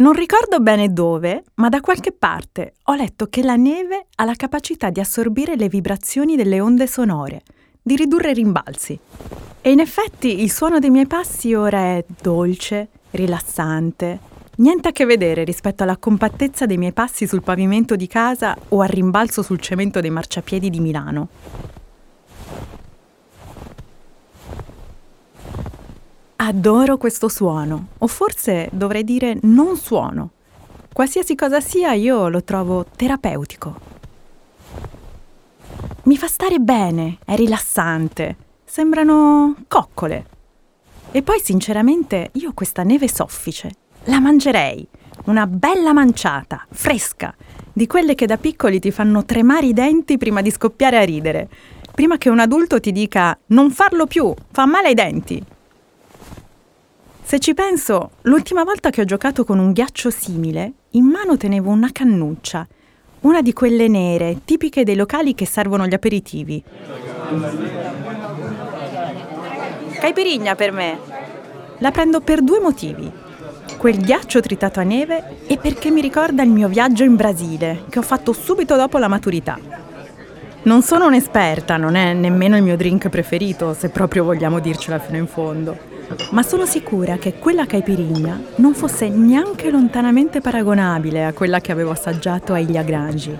Non ricordo bene dove, ma da qualche parte ho letto che la neve ha la capacità di assorbire le vibrazioni delle onde sonore, di ridurre i rimbalzi. E in effetti il suono dei miei passi ora è dolce, rilassante, niente a che vedere rispetto alla compattezza dei miei passi sul pavimento di casa o al rimbalzo sul cemento dei marciapiedi di Milano. Adoro questo suono, o forse dovrei dire non suono. Qualsiasi cosa sia, io lo trovo terapeutico. Mi fa stare bene, è rilassante, sembrano coccole. E poi sinceramente io questa neve soffice la mangerei, una bella manciata, fresca, di quelle che da piccoli ti fanno tremare i denti prima di scoppiare a ridere, prima che un adulto ti dica non farlo più, fa male ai denti. Se ci penso, l'ultima volta che ho giocato con un ghiaccio simile, in mano tenevo una cannuccia, una di quelle nere, tipiche dei locali che servono gli aperitivi. Caipirigna per me. La prendo per due motivi. Quel ghiaccio tritato a neve e perché mi ricorda il mio viaggio in Brasile, che ho fatto subito dopo la maturità. Non sono un'esperta, non è nemmeno il mio drink preferito, se proprio vogliamo dircela fino in fondo ma sono sicura che quella caipirinha non fosse neanche lontanamente paragonabile a quella che avevo assaggiato a Ilia Grangi.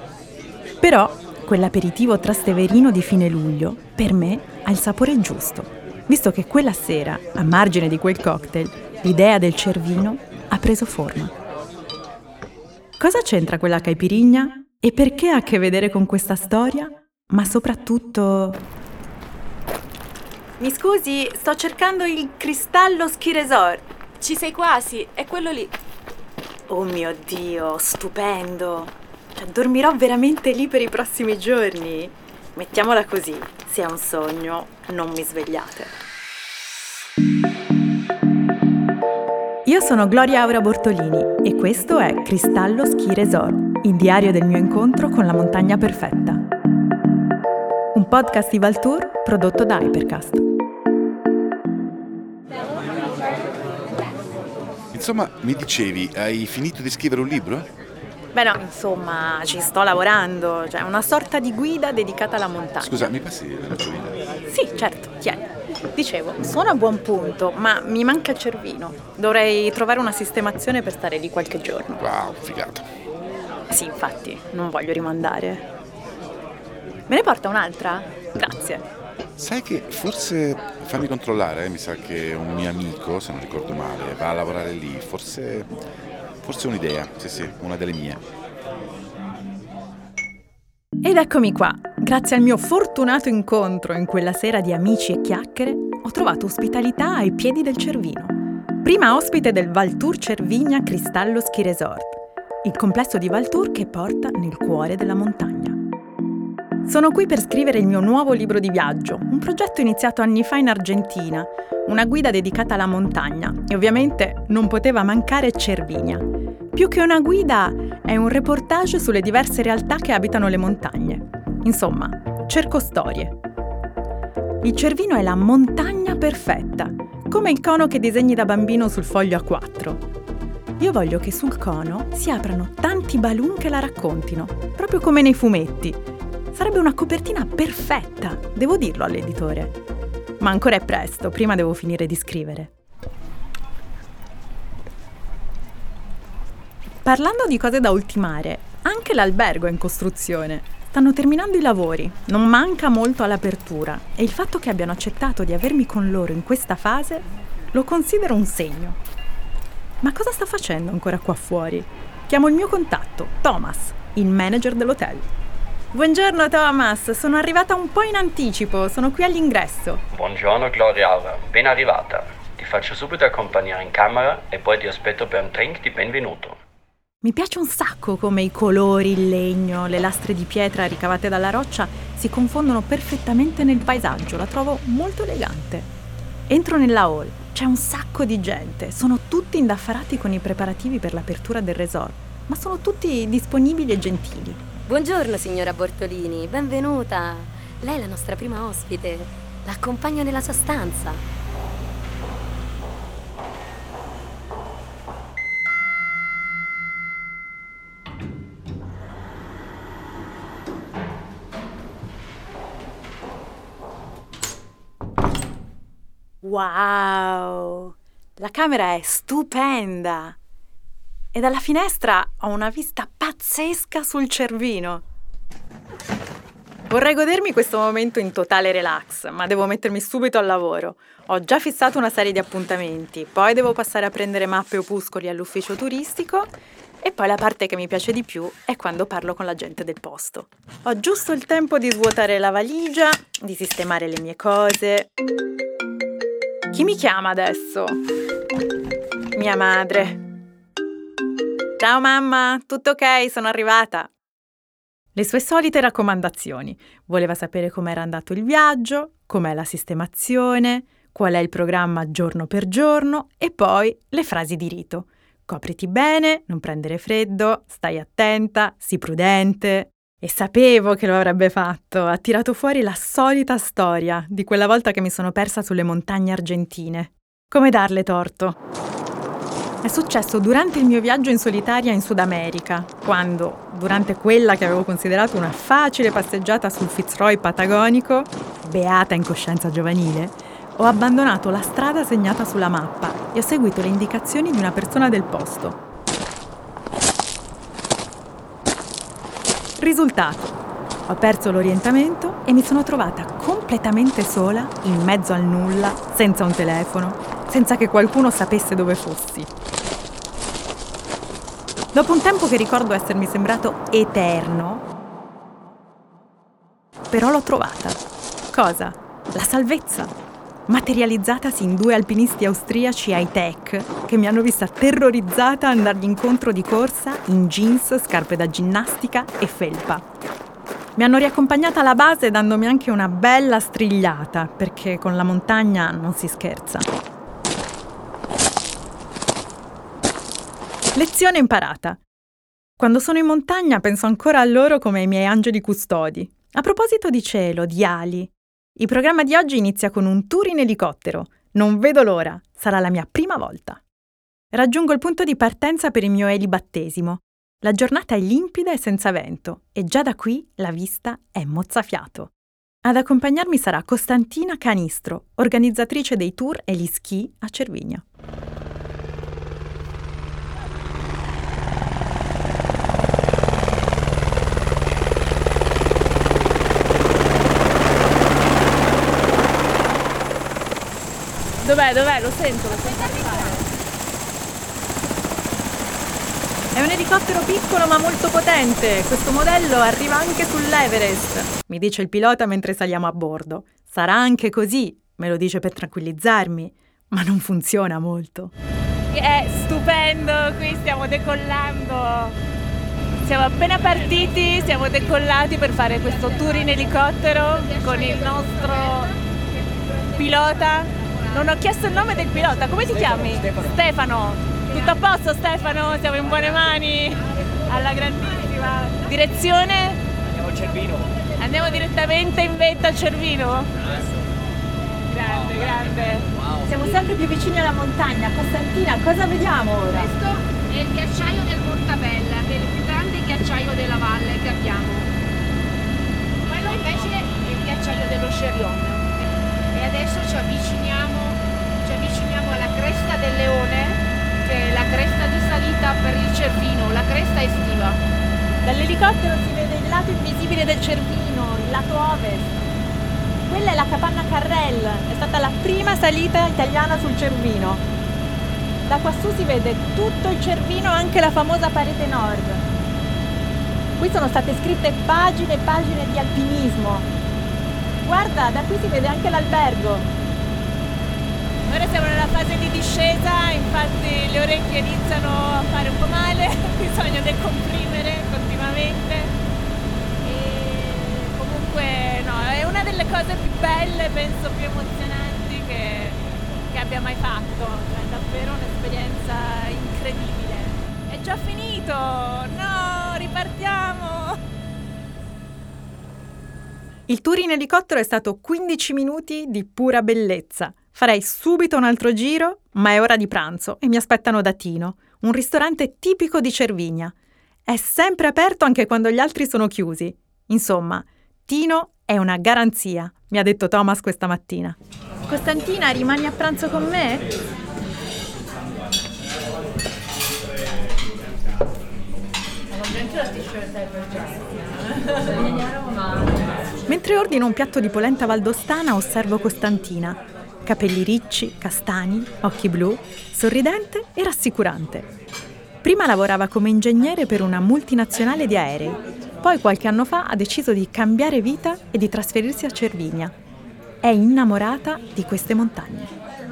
Però quell'aperitivo trasteverino di fine luglio, per me, ha il sapore giusto, visto che quella sera, a margine di quel cocktail, l'idea del cervino ha preso forma. Cosa c'entra quella caipirinha e perché ha a che vedere con questa storia? Ma soprattutto mi scusi, sto cercando il cristallo ski resort. Ci sei quasi, è quello lì. Oh mio Dio, stupendo. Cioè, dormirò veramente lì per i prossimi giorni. Mettiamola così, se è un sogno, non mi svegliate. Io sono Gloria Aura Bortolini e questo è Cristallo Ski Resort, il diario del mio incontro con la montagna perfetta. Un podcast di Valtour prodotto da Hypercast. Insomma, mi dicevi, hai finito di scrivere un libro? Beh no, insomma, ci sto lavorando, cioè una sorta di guida dedicata alla montagna. Scusa, mi passi la racciolina? Sì, certo, tieni. Dicevo, sono a buon punto, ma mi manca il cervino. Dovrei trovare una sistemazione per stare lì qualche giorno. Wow, figato. Sì, infatti, non voglio rimandare. Me ne porta un'altra? Grazie. Sai che forse, fammi controllare, eh, mi sa che un mio amico, se non ricordo male, va a lavorare lì, forse, forse un'idea, sì sì, una delle mie. Ed eccomi qua, grazie al mio fortunato incontro in quella sera di amici e chiacchiere, ho trovato ospitalità ai piedi del Cervino. Prima ospite del Valtour Cervigna Cristallo Ski Resort, il complesso di Valtour che porta nel cuore della montagna. Sono qui per scrivere il mio nuovo libro di viaggio, un progetto iniziato anni fa in Argentina, una guida dedicata alla montagna e ovviamente non poteva mancare Cervinia. Più che una guida è un reportage sulle diverse realtà che abitano le montagne. Insomma, cerco storie. Il Cervino è la montagna perfetta, come il cono che disegni da bambino sul foglio A4. Io voglio che sul cono si aprano tanti balloon che la raccontino, proprio come nei fumetti, Sarebbe una copertina perfetta, devo dirlo all'editore. Ma ancora è presto, prima devo finire di scrivere. Parlando di cose da ultimare, anche l'albergo è in costruzione. Stanno terminando i lavori, non manca molto all'apertura e il fatto che abbiano accettato di avermi con loro in questa fase lo considero un segno. Ma cosa sta facendo ancora qua fuori? Chiamo il mio contatto, Thomas, il manager dell'hotel. Buongiorno Thomas, sono arrivata un po' in anticipo, sono qui all'ingresso. Buongiorno Gloria Aura, ben arrivata. Ti faccio subito accompagnare in camera e poi ti aspetto per un drink di benvenuto. Mi piace un sacco come i colori, il legno, le lastre di pietra ricavate dalla roccia si confondono perfettamente nel paesaggio, la trovo molto elegante. Entro nella hall, c'è un sacco di gente, sono tutti indaffarati con i preparativi per l'apertura del resort, ma sono tutti disponibili e gentili. Buongiorno signora Bortolini, benvenuta. Lei è la nostra prima ospite. L'accompagno nella sua stanza. Wow! La camera è stupenda! E dalla finestra ho una vista pazzesca sul Cervino. Vorrei godermi questo momento in totale relax, ma devo mettermi subito al lavoro. Ho già fissato una serie di appuntamenti, poi devo passare a prendere mappe e opuscoli all'ufficio turistico e poi la parte che mi piace di più è quando parlo con la gente del posto. Ho giusto il tempo di svuotare la valigia, di sistemare le mie cose. Chi mi chiama adesso? Mia madre. Ciao mamma, tutto ok? Sono arrivata. Le sue solite raccomandazioni. Voleva sapere com'era andato il viaggio, com'è la sistemazione, qual è il programma giorno per giorno e poi le frasi di rito. Copriti bene, non prendere freddo, stai attenta, sii prudente. E sapevo che lo avrebbe fatto. Ha tirato fuori la solita storia di quella volta che mi sono persa sulle montagne argentine. Come darle torto? È successo durante il mio viaggio in solitaria in Sud America, quando, durante quella che avevo considerato una facile passeggiata sul Fitzroy patagonico, beata in coscienza giovanile, ho abbandonato la strada segnata sulla mappa e ho seguito le indicazioni di una persona del posto. Risultato. Ho perso l'orientamento e mi sono trovata completamente sola in mezzo al nulla, senza un telefono, senza che qualcuno sapesse dove fossi. Dopo un tempo che ricordo essermi sembrato eterno, però l'ho trovata. Cosa? La salvezza, materializzatasi in due alpinisti austriaci high-tech che mi hanno vista terrorizzata andargli incontro di corsa in jeans, scarpe da ginnastica e felpa. Mi hanno riaccompagnata alla base dandomi anche una bella strigliata, perché con la montagna non si scherza. Lezione imparata. Quando sono in montagna penso ancora a loro come ai miei angeli custodi. A proposito di cielo, di ali, il programma di oggi inizia con un tour in elicottero. Non vedo l'ora, sarà la mia prima volta. Raggiungo il punto di partenza per il mio elibattesimo. La giornata è limpida e senza vento e già da qui la vista è mozzafiato. Ad accompagnarmi sarà Costantina Canistro, organizzatrice dei tour e gli ski a Cervigno. Dov'è? Dov'è? Lo sento, lo sento arrivare. È un elicottero piccolo ma molto potente. Questo modello arriva anche sull'Everest, mi dice il pilota mentre saliamo a bordo. Sarà anche così, me lo dice per tranquillizzarmi, ma non funziona molto. È stupendo, qui stiamo decollando. Siamo appena partiti, siamo decollati per fare questo tour in elicottero con il nostro pilota non ho chiesto il nome del pilota, come ti chiami? Stefano. Stefano. Tutto a posto Stefano? Siamo in buone mani? Alla grandissima. Direzione? Andiamo a Cervino. Andiamo direttamente in vetta a Cervino? Grande, grande. Wow. Siamo sempre più vicini alla montagna. Costantina, cosa vediamo ora? Questo è il ghiacciaio del Mortabella, che è il più grande ghiacciaio della valle che abbiamo. Quello invece è il ghiacciaio dello Cherion e adesso ci avviciniamo, ci avviciniamo alla cresta del leone, che è la cresta di salita per il Cervino, la cresta estiva. Dall'elicottero si vede il lato invisibile del Cervino, il lato ovest. Quella è la capanna Carrel, è stata la prima salita italiana sul Cervino. Da quassù si vede tutto il Cervino, anche la famosa parete nord. Qui sono state scritte pagine e pagine di alpinismo, Guarda, da qui si vede anche l'albergo. Ora siamo nella fase di discesa, infatti le orecchie iniziano a fare un po' male, bisogna decomprimere continuamente. E comunque no, è una delle cose più belle, penso più emozionanti che, che abbia mai fatto. È davvero un'esperienza incredibile. È già finito! No, ripartiamo! Il tour in elicottero è stato 15 minuti di pura bellezza. Farei subito un altro giro, ma è ora di pranzo e mi aspettano da Tino, un ristorante tipico di Cervigna. È sempre aperto anche quando gli altri sono chiusi. Insomma, Tino è una garanzia, mi ha detto Thomas questa mattina. Costantina, rimani a pranzo con me? Mentre ordino un piatto di polenta valdostana osservo Costantina. Capelli ricci, castani, occhi blu, sorridente e rassicurante. Prima lavorava come ingegnere per una multinazionale di aerei, poi qualche anno fa ha deciso di cambiare vita e di trasferirsi a Cervinia. È innamorata di queste montagne.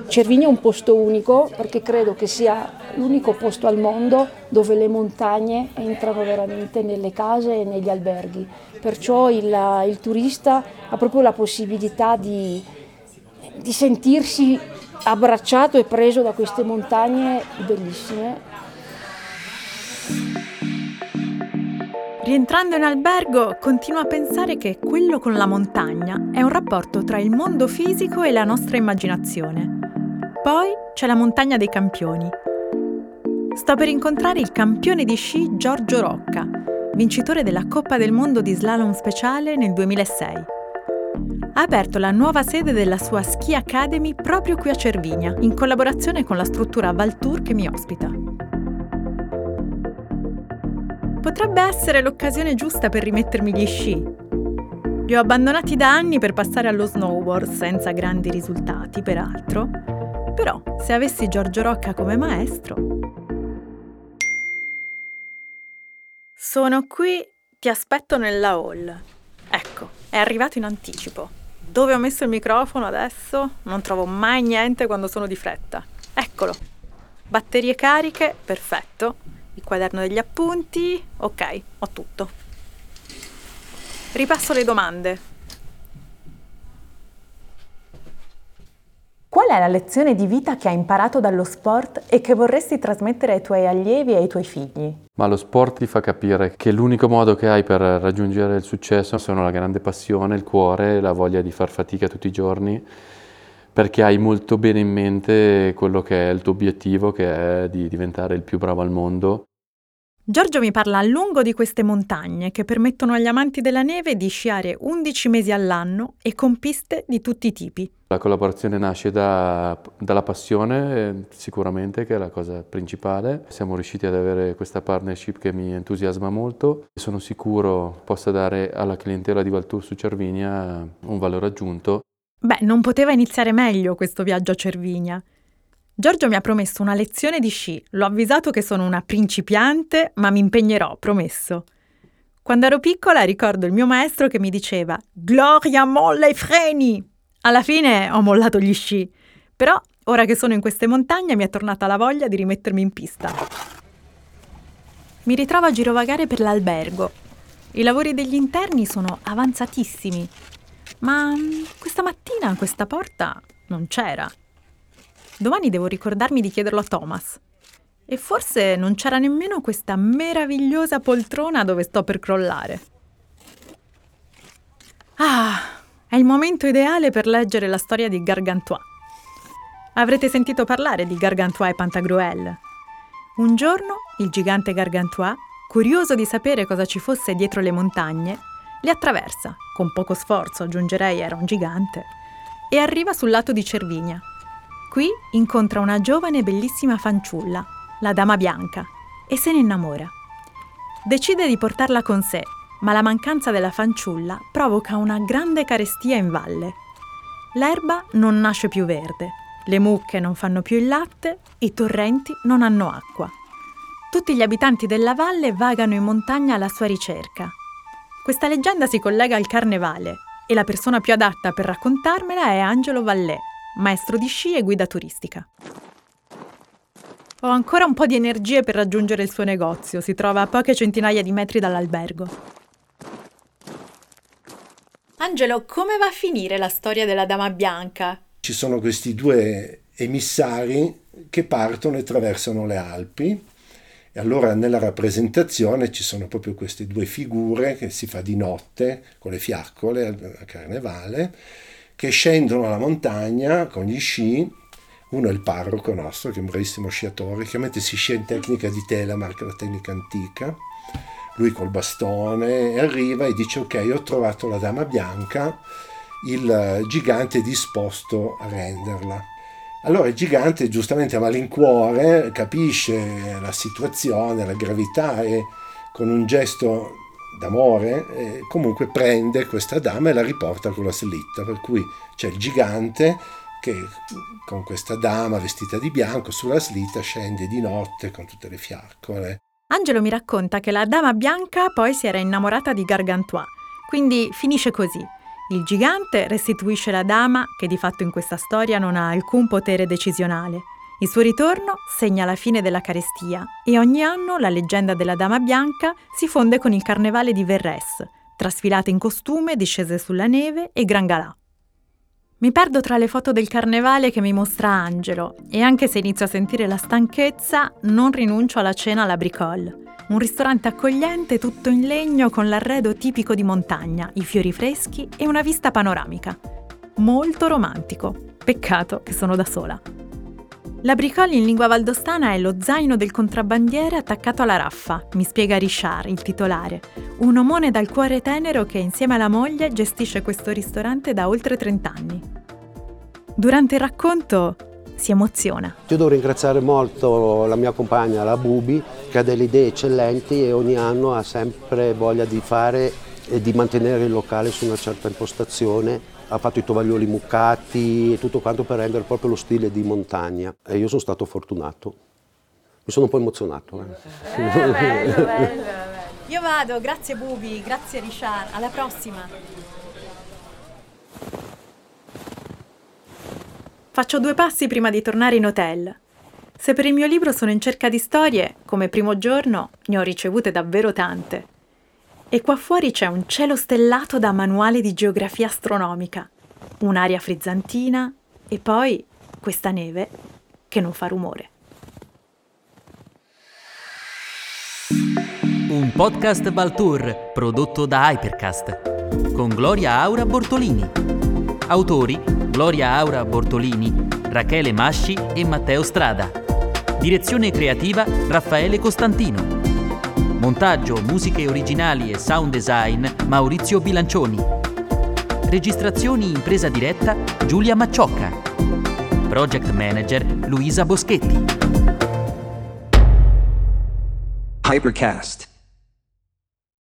Cervinia è un posto unico perché credo che sia l'unico posto al mondo dove le montagne entrano veramente nelle case e negli alberghi. Perciò il, il turista ha proprio la possibilità di, di sentirsi abbracciato e preso da queste montagne bellissime. Rientrando in albergo, continuo a pensare che quello con la montagna è un rapporto tra il mondo fisico e la nostra immaginazione. Poi c'è la montagna dei campioni. Sto per incontrare il campione di sci Giorgio Rocca, vincitore della Coppa del Mondo di Slalom Speciale nel 2006. Ha aperto la nuova sede della sua Ski Academy proprio qui a Cervinia, in collaborazione con la struttura Valtour che mi ospita. Potrebbe essere l'occasione giusta per rimettermi gli sci. Li ho abbandonati da anni per passare allo snowboard, senza grandi risultati, peraltro. Però, se avessi Giorgio Rocca come maestro... Sono qui, ti aspetto nella hall. Ecco, è arrivato in anticipo. Dove ho messo il microfono adesso? Non trovo mai niente quando sono di fretta. Eccolo. Batterie cariche, perfetto. Il quaderno degli appunti, ok, ho tutto. Ripasso le domande. Qual è la lezione di vita che hai imparato dallo sport e che vorresti trasmettere ai tuoi allievi e ai tuoi figli? Ma lo sport ti fa capire che l'unico modo che hai per raggiungere il successo sono la grande passione, il cuore, la voglia di far fatica tutti i giorni, perché hai molto bene in mente quello che è il tuo obiettivo, che è di diventare il più bravo al mondo Giorgio mi parla a lungo di queste montagne che permettono agli amanti della neve di sciare 11 mesi all'anno e con piste di tutti i tipi. La collaborazione nasce da, dalla passione, sicuramente, che è la cosa principale. Siamo riusciti ad avere questa partnership che mi entusiasma molto e sono sicuro possa dare alla clientela di Valtour su Cervinia un valore aggiunto. Beh, non poteva iniziare meglio questo viaggio a Cervinia. Giorgio mi ha promesso una lezione di sci. L'ho avvisato che sono una principiante, ma mi impegnerò, promesso. Quando ero piccola ricordo il mio maestro che mi diceva Gloria molla i freni! Alla fine ho mollato gli sci, però ora che sono in queste montagne mi è tornata la voglia di rimettermi in pista. Mi ritrovo a girovagare per l'albergo. I lavori degli interni sono avanzatissimi, ma mm, questa mattina questa porta non c'era. Domani devo ricordarmi di chiederlo a Thomas. E forse non c'era nemmeno questa meravigliosa poltrona dove sto per crollare. Ah, è il momento ideale per leggere la storia di Gargantua. Avrete sentito parlare di Gargantua e Pantagruel. Un giorno il gigante Gargantua, curioso di sapere cosa ci fosse dietro le montagne, le attraversa, con poco sforzo aggiungerei era un gigante, e arriva sul lato di Cervinia, Qui incontra una giovane e bellissima fanciulla, la Dama Bianca, e se ne innamora. Decide di portarla con sé, ma la mancanza della fanciulla provoca una grande carestia in valle. L'erba non nasce più verde, le mucche non fanno più il latte, i torrenti non hanno acqua. Tutti gli abitanti della valle vagano in montagna alla sua ricerca. Questa leggenda si collega al carnevale e la persona più adatta per raccontarmela è Angelo Vallée, maestro di sci e guida turistica. Ho ancora un po' di energie per raggiungere il suo negozio, si trova a poche centinaia di metri dall'albergo. Angelo, come va a finire la storia della Dama Bianca? Ci sono questi due emissari che partono e attraversano le Alpi e allora nella rappresentazione ci sono proprio queste due figure che si fa di notte con le fiaccole a carnevale che scendono alla montagna con gli sci. Uno è il parroco nostro, che è un bravissimo sciatore, chiaramente si scia in tecnica di telemark, la tecnica antica. Lui col bastone arriva e dice ok, ho trovato la dama bianca il gigante è disposto a renderla. Allora il gigante giustamente a malincuore capisce la situazione, la gravità e con un gesto d'amore eh, comunque prende questa dama e la riporta con la slitta, per cui c'è il gigante che con questa dama vestita di bianco sulla slitta scende di notte con tutte le fiaccole. Angelo mi racconta che la dama bianca poi si era innamorata di Gargantua, quindi finisce così. Il gigante restituisce la dama, che di fatto in questa storia non ha alcun potere decisionale. Il suo ritorno segna la fine della carestia e ogni anno la leggenda della Dama Bianca si fonde con il carnevale di Verres, trasfilate in costume, discese sulla neve e gran galà. Mi perdo tra le foto del carnevale che mi mostra Angelo e anche se inizio a sentire la stanchezza, non rinuncio alla cena alla Bricole un ristorante accogliente tutto in legno con l'arredo tipico di montagna, i fiori freschi e una vista panoramica. Molto romantico. Peccato che sono da sola. La bricole in lingua valdostana è lo zaino del contrabbandiere attaccato alla raffa, mi spiega Richard, il titolare, un omone dal cuore tenero che insieme alla moglie gestisce questo ristorante da oltre 30 anni. Durante il racconto si emoziona. Io devo ringraziare molto la mia compagna, la Bubi, che ha delle idee eccellenti e ogni anno ha sempre voglia di fare e di mantenere il locale su una certa impostazione. Ha fatto i tovaglioli muccati e tutto quanto per rendere proprio lo stile di montagna. E io sono stato fortunato. Mi sono un po' emozionato. Eh. Eh, bello, bello, bello. Io vado, grazie Bubi, grazie Richard, alla prossima. Faccio due passi prima di tornare in hotel. Se per il mio libro sono in cerca di storie, come primo giorno ne ho ricevute davvero tante. E qua fuori c'è un cielo stellato da manuale di geografia astronomica, un'aria frizzantina e poi questa neve che non fa rumore. Un podcast Baltour prodotto da Hypercast con Gloria Aura Bortolini. Autori Gloria Aura Bortolini, Rachele Masci e Matteo Strada. Direzione creativa Raffaele Costantino. Montaggio, musiche originali e sound design Maurizio Bilancioni. Registrazioni in presa diretta Giulia Macciocca. Project Manager Luisa Boschetti. Hypercast.